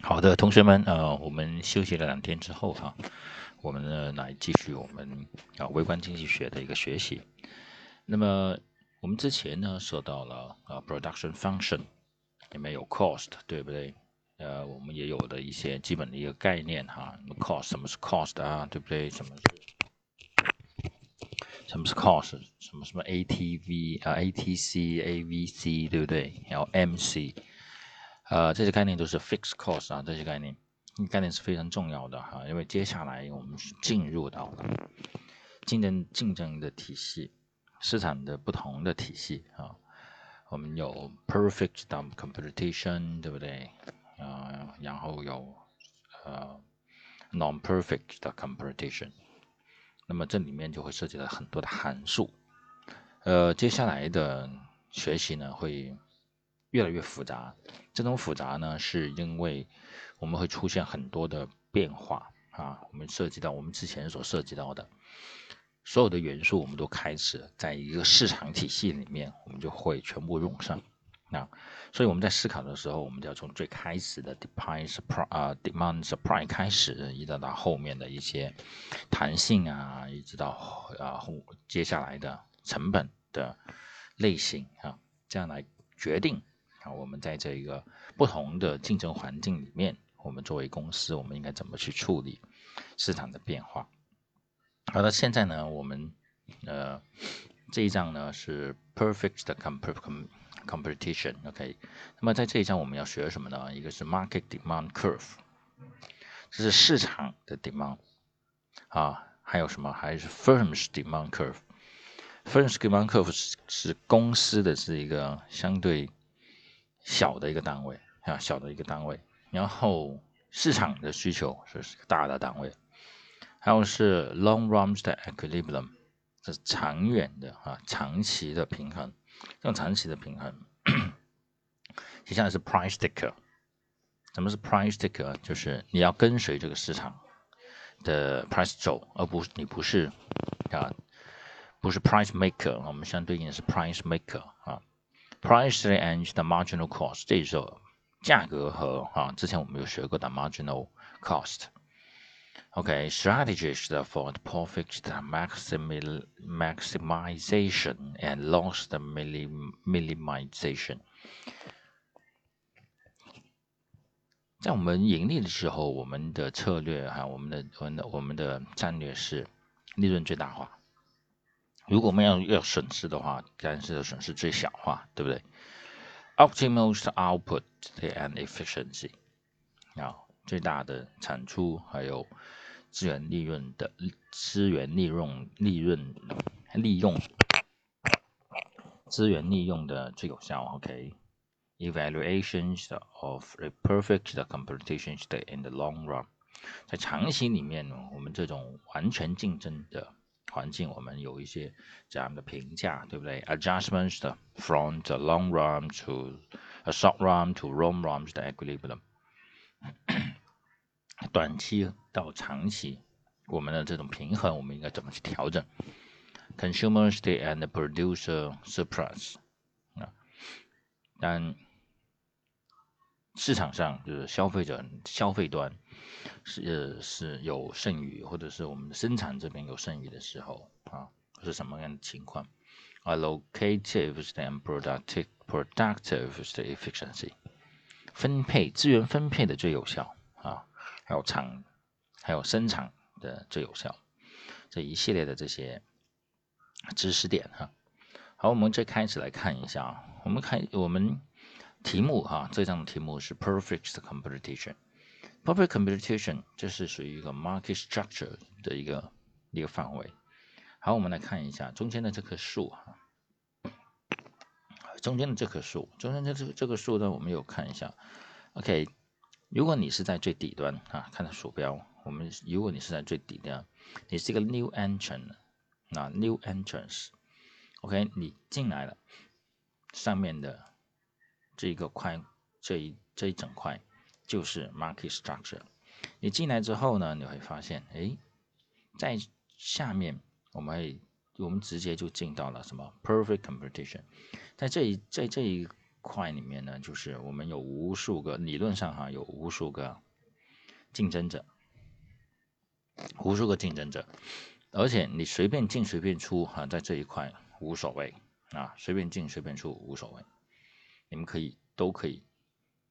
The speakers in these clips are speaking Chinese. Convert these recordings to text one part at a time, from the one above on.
好的，同学们，呃，我们休息了两天之后哈，我们呢来继续我们啊微观经济学的一个学习。那么我们之前呢说到了啊 production function 里面有 cost 对不对？呃，我们也有的一些基本的一个概念哈。cost 什么是 cost 啊？对不对？什么是什么是 cost？什么什么 ATV 啊？ATC、AVC 对不对？然后 MC。呃，这些概念都是 fixed cost 啊，这些概念，概念是非常重要的哈，因为接下来我们进入到竞争竞争的体系，市场的不同的体系啊，我们有 perfect competition，对不对？啊，然后有呃 non-perfect 的 competition，那么这里面就会涉及到很多的函数，呃，接下来的学习呢会。越来越复杂，这种复杂呢，是因为我们会出现很多的变化啊。我们涉及到我们之前所涉及到的所有的元素，我们都开始在一个市场体系里面，我们就会全部用上啊。所以我们在思考的时候，我们就要从最开始的 demand supply 啊 demand supply 开始，一直到后面的一些弹性啊，一直到啊后接下来的成本的类型啊，这样来决定。啊，我们在这一个不同的竞争环境里面，我们作为公司，我们应该怎么去处理市场的变化？好的，现在呢，我们呃这一章呢是 perfect 的 competition，OK。那么在这一章我们要学什么呢？一个是 market demand curve，这是市场的 demand 啊，还有什么？还是 firms demand curve。firms demand curve 是是公司的是一个相对。小的一个单位啊，小的一个单位，然后市场的需求是是个大的单位，还有是 long run 的 equilibrium，是长远的啊，长期的平衡，这种长期的平衡，接下来是 price ticker，什么是 price ticker？就是你要跟随这个市场的 price 走，而不是你不是啊，不是 price maker，我们相对应是 price maker 啊。Price and the marginal cost，这时候价格和啊，之前我们有学过的 marginal cost。OK，strategies for the profit maximization and loss the minimization。在我们盈利的时候，我们的策略哈，我们的我们的我们的战略是利润最大化。如果我们要要损失的话，当然是损失最小化，对不对？Optimal output and efficiency，啊，最大的产出还有资源利润的资源利润利润利用资源利用的最有效。OK，evaluations of a perfect competition stay in the long run，在长期里面呢，我们这种完全竞争的。环境，我们有一些这样的评价，对不对？Adjustments from the long run to a short run to long run 的 equilibrium，短期到长期，我们的这种平衡，我们应该怎么去调整？Consumers and producer surplus 啊，但市场上就是消费者消费端。是是有剩余，或者是我们生产这边有剩余的时候啊，是什么样的情况？Allocative and productive productive efficiency，分配资源分配的最有效啊，还有产还有生产的最有效，这一系列的这些知识点哈。好，我们最开始来看一下啊，我们看我们题目哈，这张题目是 perfect competition。Public competition 这是属于一个 market structure 的一个一个范围。好，我们来看一下中间的这棵树哈，中间的这棵树，中间的这这个树呢，我们有看一下。OK，如果你是在最底端啊，看到鼠标，我们如果你是在最底端，你是一个 new entrant 啊，new entrance，OK，你进来了，上面的这一个块，这一这一整块。就是 market structure。你进来之后呢，你会发现，哎，在下面我们会，我们直接就进到了什么 perfect competition。在这一在这一块里面呢，就是我们有无数个理论上哈，有无数个竞争者，无数个竞争者，而且你随便进随便出哈，在这一块无所谓啊，随便进随便出无所谓，你们可以都可以，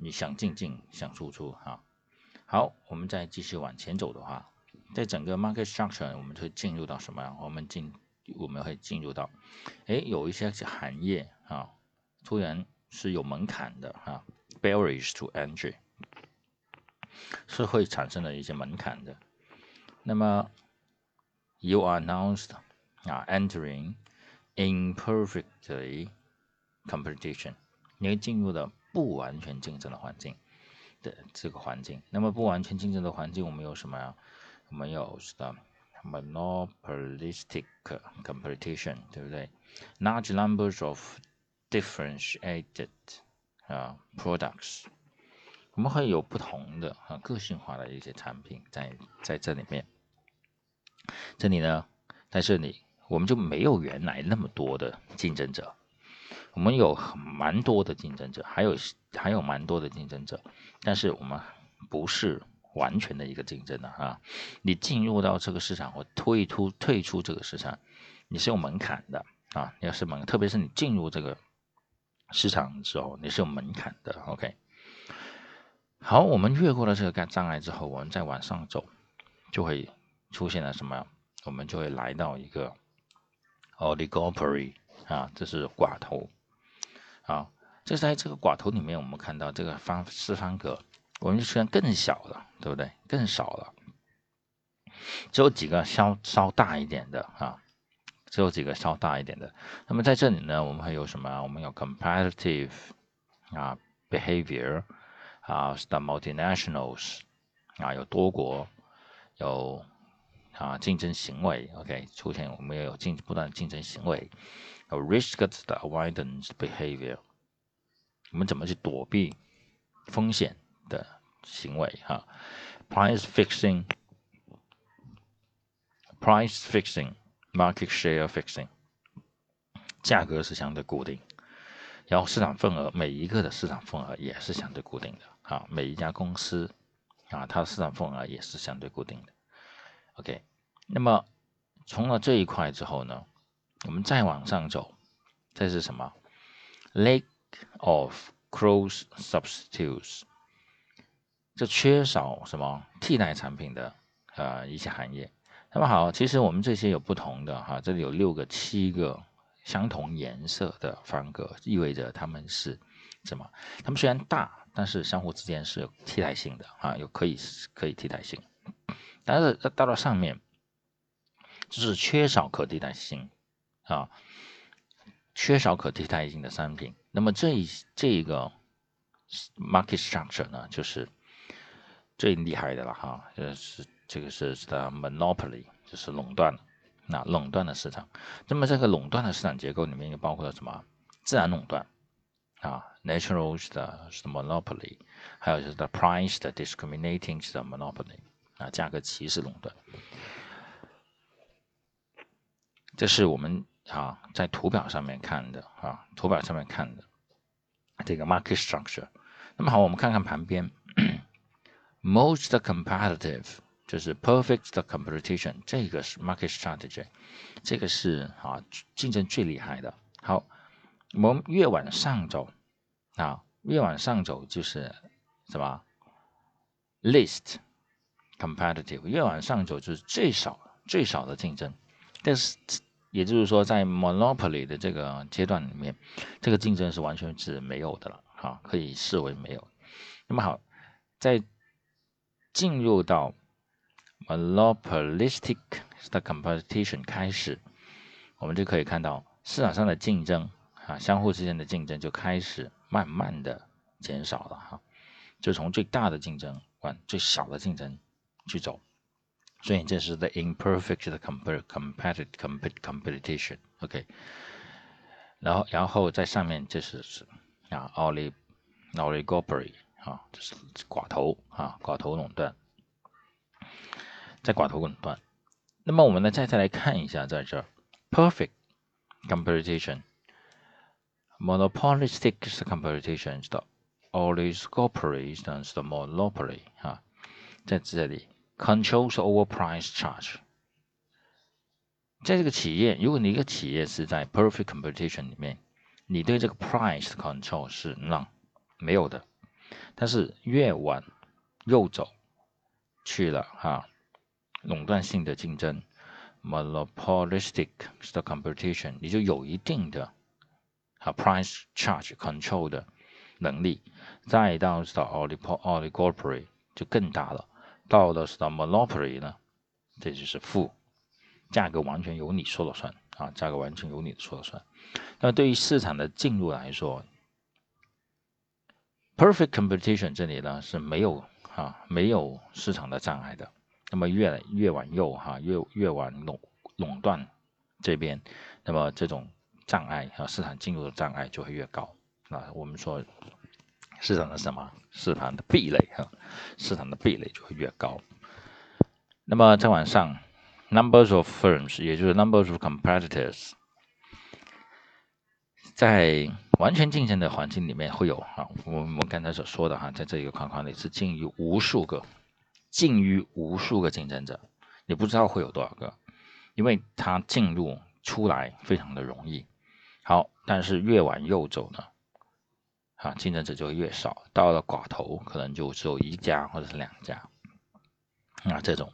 你想进进想出出哈。好，我们再继续往前走的话，在整个 market structure，我们会进入到什么？我们进我们会进入到，哎，有一些行业啊，突然是有门槛的啊，barriers to entry 是会产生的一些门槛的。那么，you are announced 啊，entering imperfectly competition，你会进入的不完全竞争的环境。的这个环境，那么不完全竞争的环境，我们有什么呀？我们有什么，monopolistic competition，对不对？Large numbers of differentiated 啊 products，我们会有不同的啊个性化的一些产品在在这里面。这里呢，在这里我们就没有原来那么多的竞争者。我们有蛮多的竞争者，还有还有蛮多的竞争者，但是我们不是完全的一个竞争的啊。你进入到这个市场或退出退出这个市场，你是有门槛的啊，要是门，特别是你进入这个市场之后，你是有门槛的。OK，好，我们越过了这个障碍之后，我们再往上走，就会出现了什么？我们就会来到一个 oligopoly 啊，这是寡头。啊，这是在这个寡头里面，我们看到这个方四方格，我们就出现更小了，对不对？更少了，只有几个稍稍大一点的啊，只有几个稍大一点的。那么在这里呢，我们还有什么？我们有 competitive 啊 behavior 啊，the multinationals 啊，有多国有啊竞争行为，OK，出现我们也有竞不断竞争行为。risk 的 avoidance behavior，我们怎么去躲避风险的行为？哈，price fixing，price fixing，market share fixing，价格是相对固定，然后市场份额每一个的市场份额也是相对固定的，啊，每一家公司啊，它的市场份额也是相对固定的。OK，那么从了这一块之后呢？我们再往上走，这是什么？Lack of close substitutes，这缺少什么替代产品的呃一些行业。那么好，其实我们这些有不同的哈，这里有六个、七个相同颜色的方格，意味着他们是什么？他们虽然大，但是相互之间是有替代性的啊，有可以可以替代性。但是到了上面，就是缺少可替代性。啊，缺少可替代性的商品。那么这一这一个 market structure 呢，就是最厉害的了哈。这是这个是的 monopoly，就是垄断，那垄断的市场。那么这个垄断的市场结构里面又包括了什么？自然垄断啊，natural 的 monopoly，还有就是 the price 的 discriminating 的 monopoly 啊，价格歧视垄断。这是我们。啊，在图表上面看的啊，图表上面看的这个 market structure。那么好，我们看看旁边，most competitive 就是 perfect competition，这个是 market strategy，这个是啊竞争最厉害的。好，我们越往上走啊，越往上走就是什么 least competitive，越往上走就是最少最少的竞争，但是。也就是说，在 monopoly 的这个阶段里面，这个竞争是完全是没有的了，哈，可以视为没有。那么好，在进入到 monopolistic 的 competition 开始，我们就可以看到市场上的竞争，啊，相互之间的竞争就开始慢慢的减少了，哈，就从最大的竞争往最小的竞争去走。所以这是 the imperfect 的 competitive competition，OK，然后然后在上面这是是啊 olig oligopoly 啊，这是寡头啊寡头垄断，在寡头垄断。那么我们呢再再来看一下在这 perfect competition monopolistic competition 的 oligopoly 等是的 monopoly 啊，在这里 controls over price charge。在这个企业，如果你一个企业是在 perfect competition 里面，你对这个 price control 是 none，没有的，但是越往右走去了哈，垄断性的竞争 monopolistic 的 competition，你就有一定的啊 price charge control 的能力，再到是到 oligopoly 就更大了，到了是到 monopoly 呢，这就是负。价格完全由你说了算啊！价格完全由你说了算。那对于市场的进入来说，perfect competition 这里呢是没有啊没有市场的障碍的。那么越越往右哈，越越往垄垄断这边，那么这种障碍啊市场进入的障碍就会越高啊。我们说市场的什么？市场的壁垒哈，市场的壁垒就会越高。那么再往上。Numbers of firms，也就是 numbers of competitors，在完全竞争的环境里面会有啊，我们刚才所说的哈，在这一个框框里是近于无数个，近于无数个竞争者，你不知道会有多少个，因为它进入出来非常的容易。好，但是越往右走呢，啊，竞争者就越少，到了寡头可能就只有一家或者是两家，啊，这种。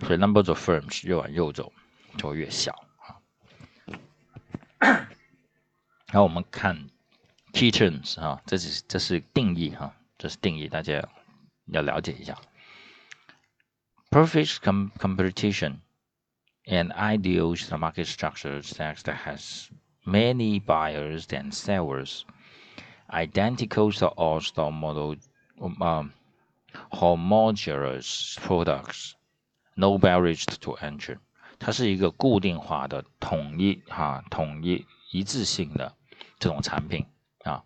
所以 number of firms 越往右走就会越小啊。然后我们看 key terms 啊，这是这是定义哈，这是定义，大家要了解一下。Perfect com competition and ideal market structure that has many buyers and sellers, identical to all the model um, homogeneous products No barrier to entry，它是一个固定化的、统一哈、统一一致性的这种产品啊。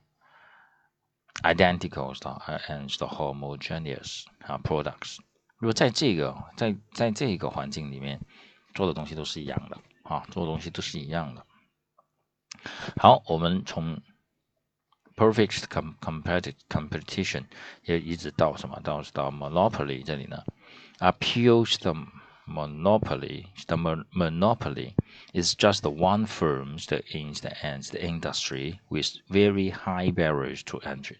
Identicals and the homogeneous 啊 products，如果在这个在在这个环境里面做的东西都是一样的啊，做的东西都是一样的。好，我们从 perfect competitive competition 也一直到什么到到 monopoly 这里呢？appeals the monopoly. The monopoly is just one firm that in the, the industry with very high barriers to entry.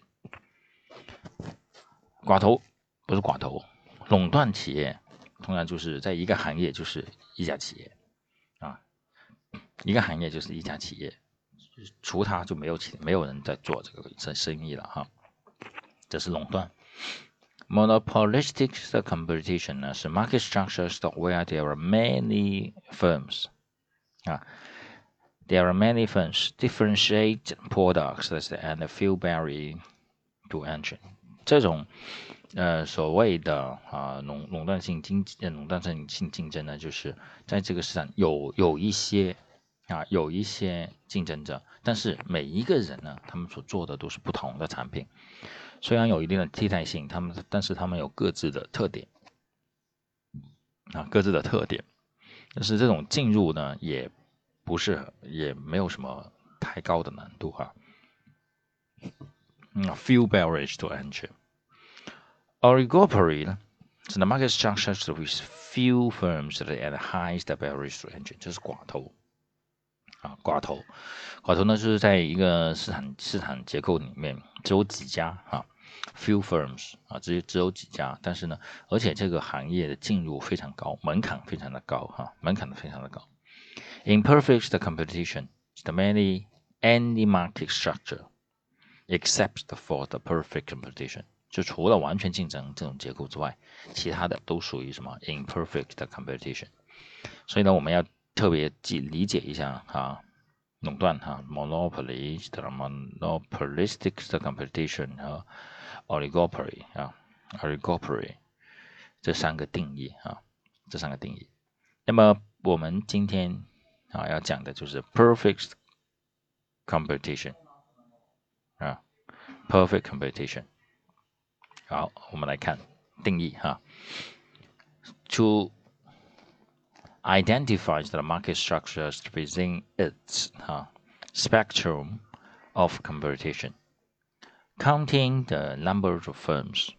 寡头不是寡头，垄断企业通常就是在一个行业就是一家企业啊，一个行业就是一家企业， 除它就没有其没有人在做这个生生意了哈，这是垄断。Monopolistic competition 呢是 market structures where there are many firms 啊，there are many firms differentiate products and few barrier to entry。这种呃所谓的啊垄垄断性经济垄断性性竞争呢，就是在这个市场有有一些啊有一些竞争者，但是每一个人呢，他们所做的都是不同的产品。虽然有一定的替代性，他们但是他们有各自的特点啊，各自的特点。但是这种进入呢，也不是也没有什么太高的难度哈。嗯，few barriers to entry。Oligopoly 呢，是 the market structure with few firms and high barriers to entry，就是寡头啊，寡头，寡头呢就是在一个市场市场结构里面只有几家啊。Few firms 啊，只有只有几家，但是呢，而且这个行业的进入非常高，门槛非常的高哈，门槛非常的高。Imperfect competition, the many any market structure, except for the perfect competition，就除了完全竞争这种结构之外，其他的都属于什么 imperfect competition。所以呢，我们要特别记理解一下哈，垄断哈，monopoly 的 monopolistic competition 和。oligopoly 啊，oligopoly 这三个定义啊，这三个定义。那么我们今天啊要讲的就是 perfect competition 啊，perfect competition。好，我们来看定义哈。To identify the market structures within its 哈 spectrum of competition, counting the number of firms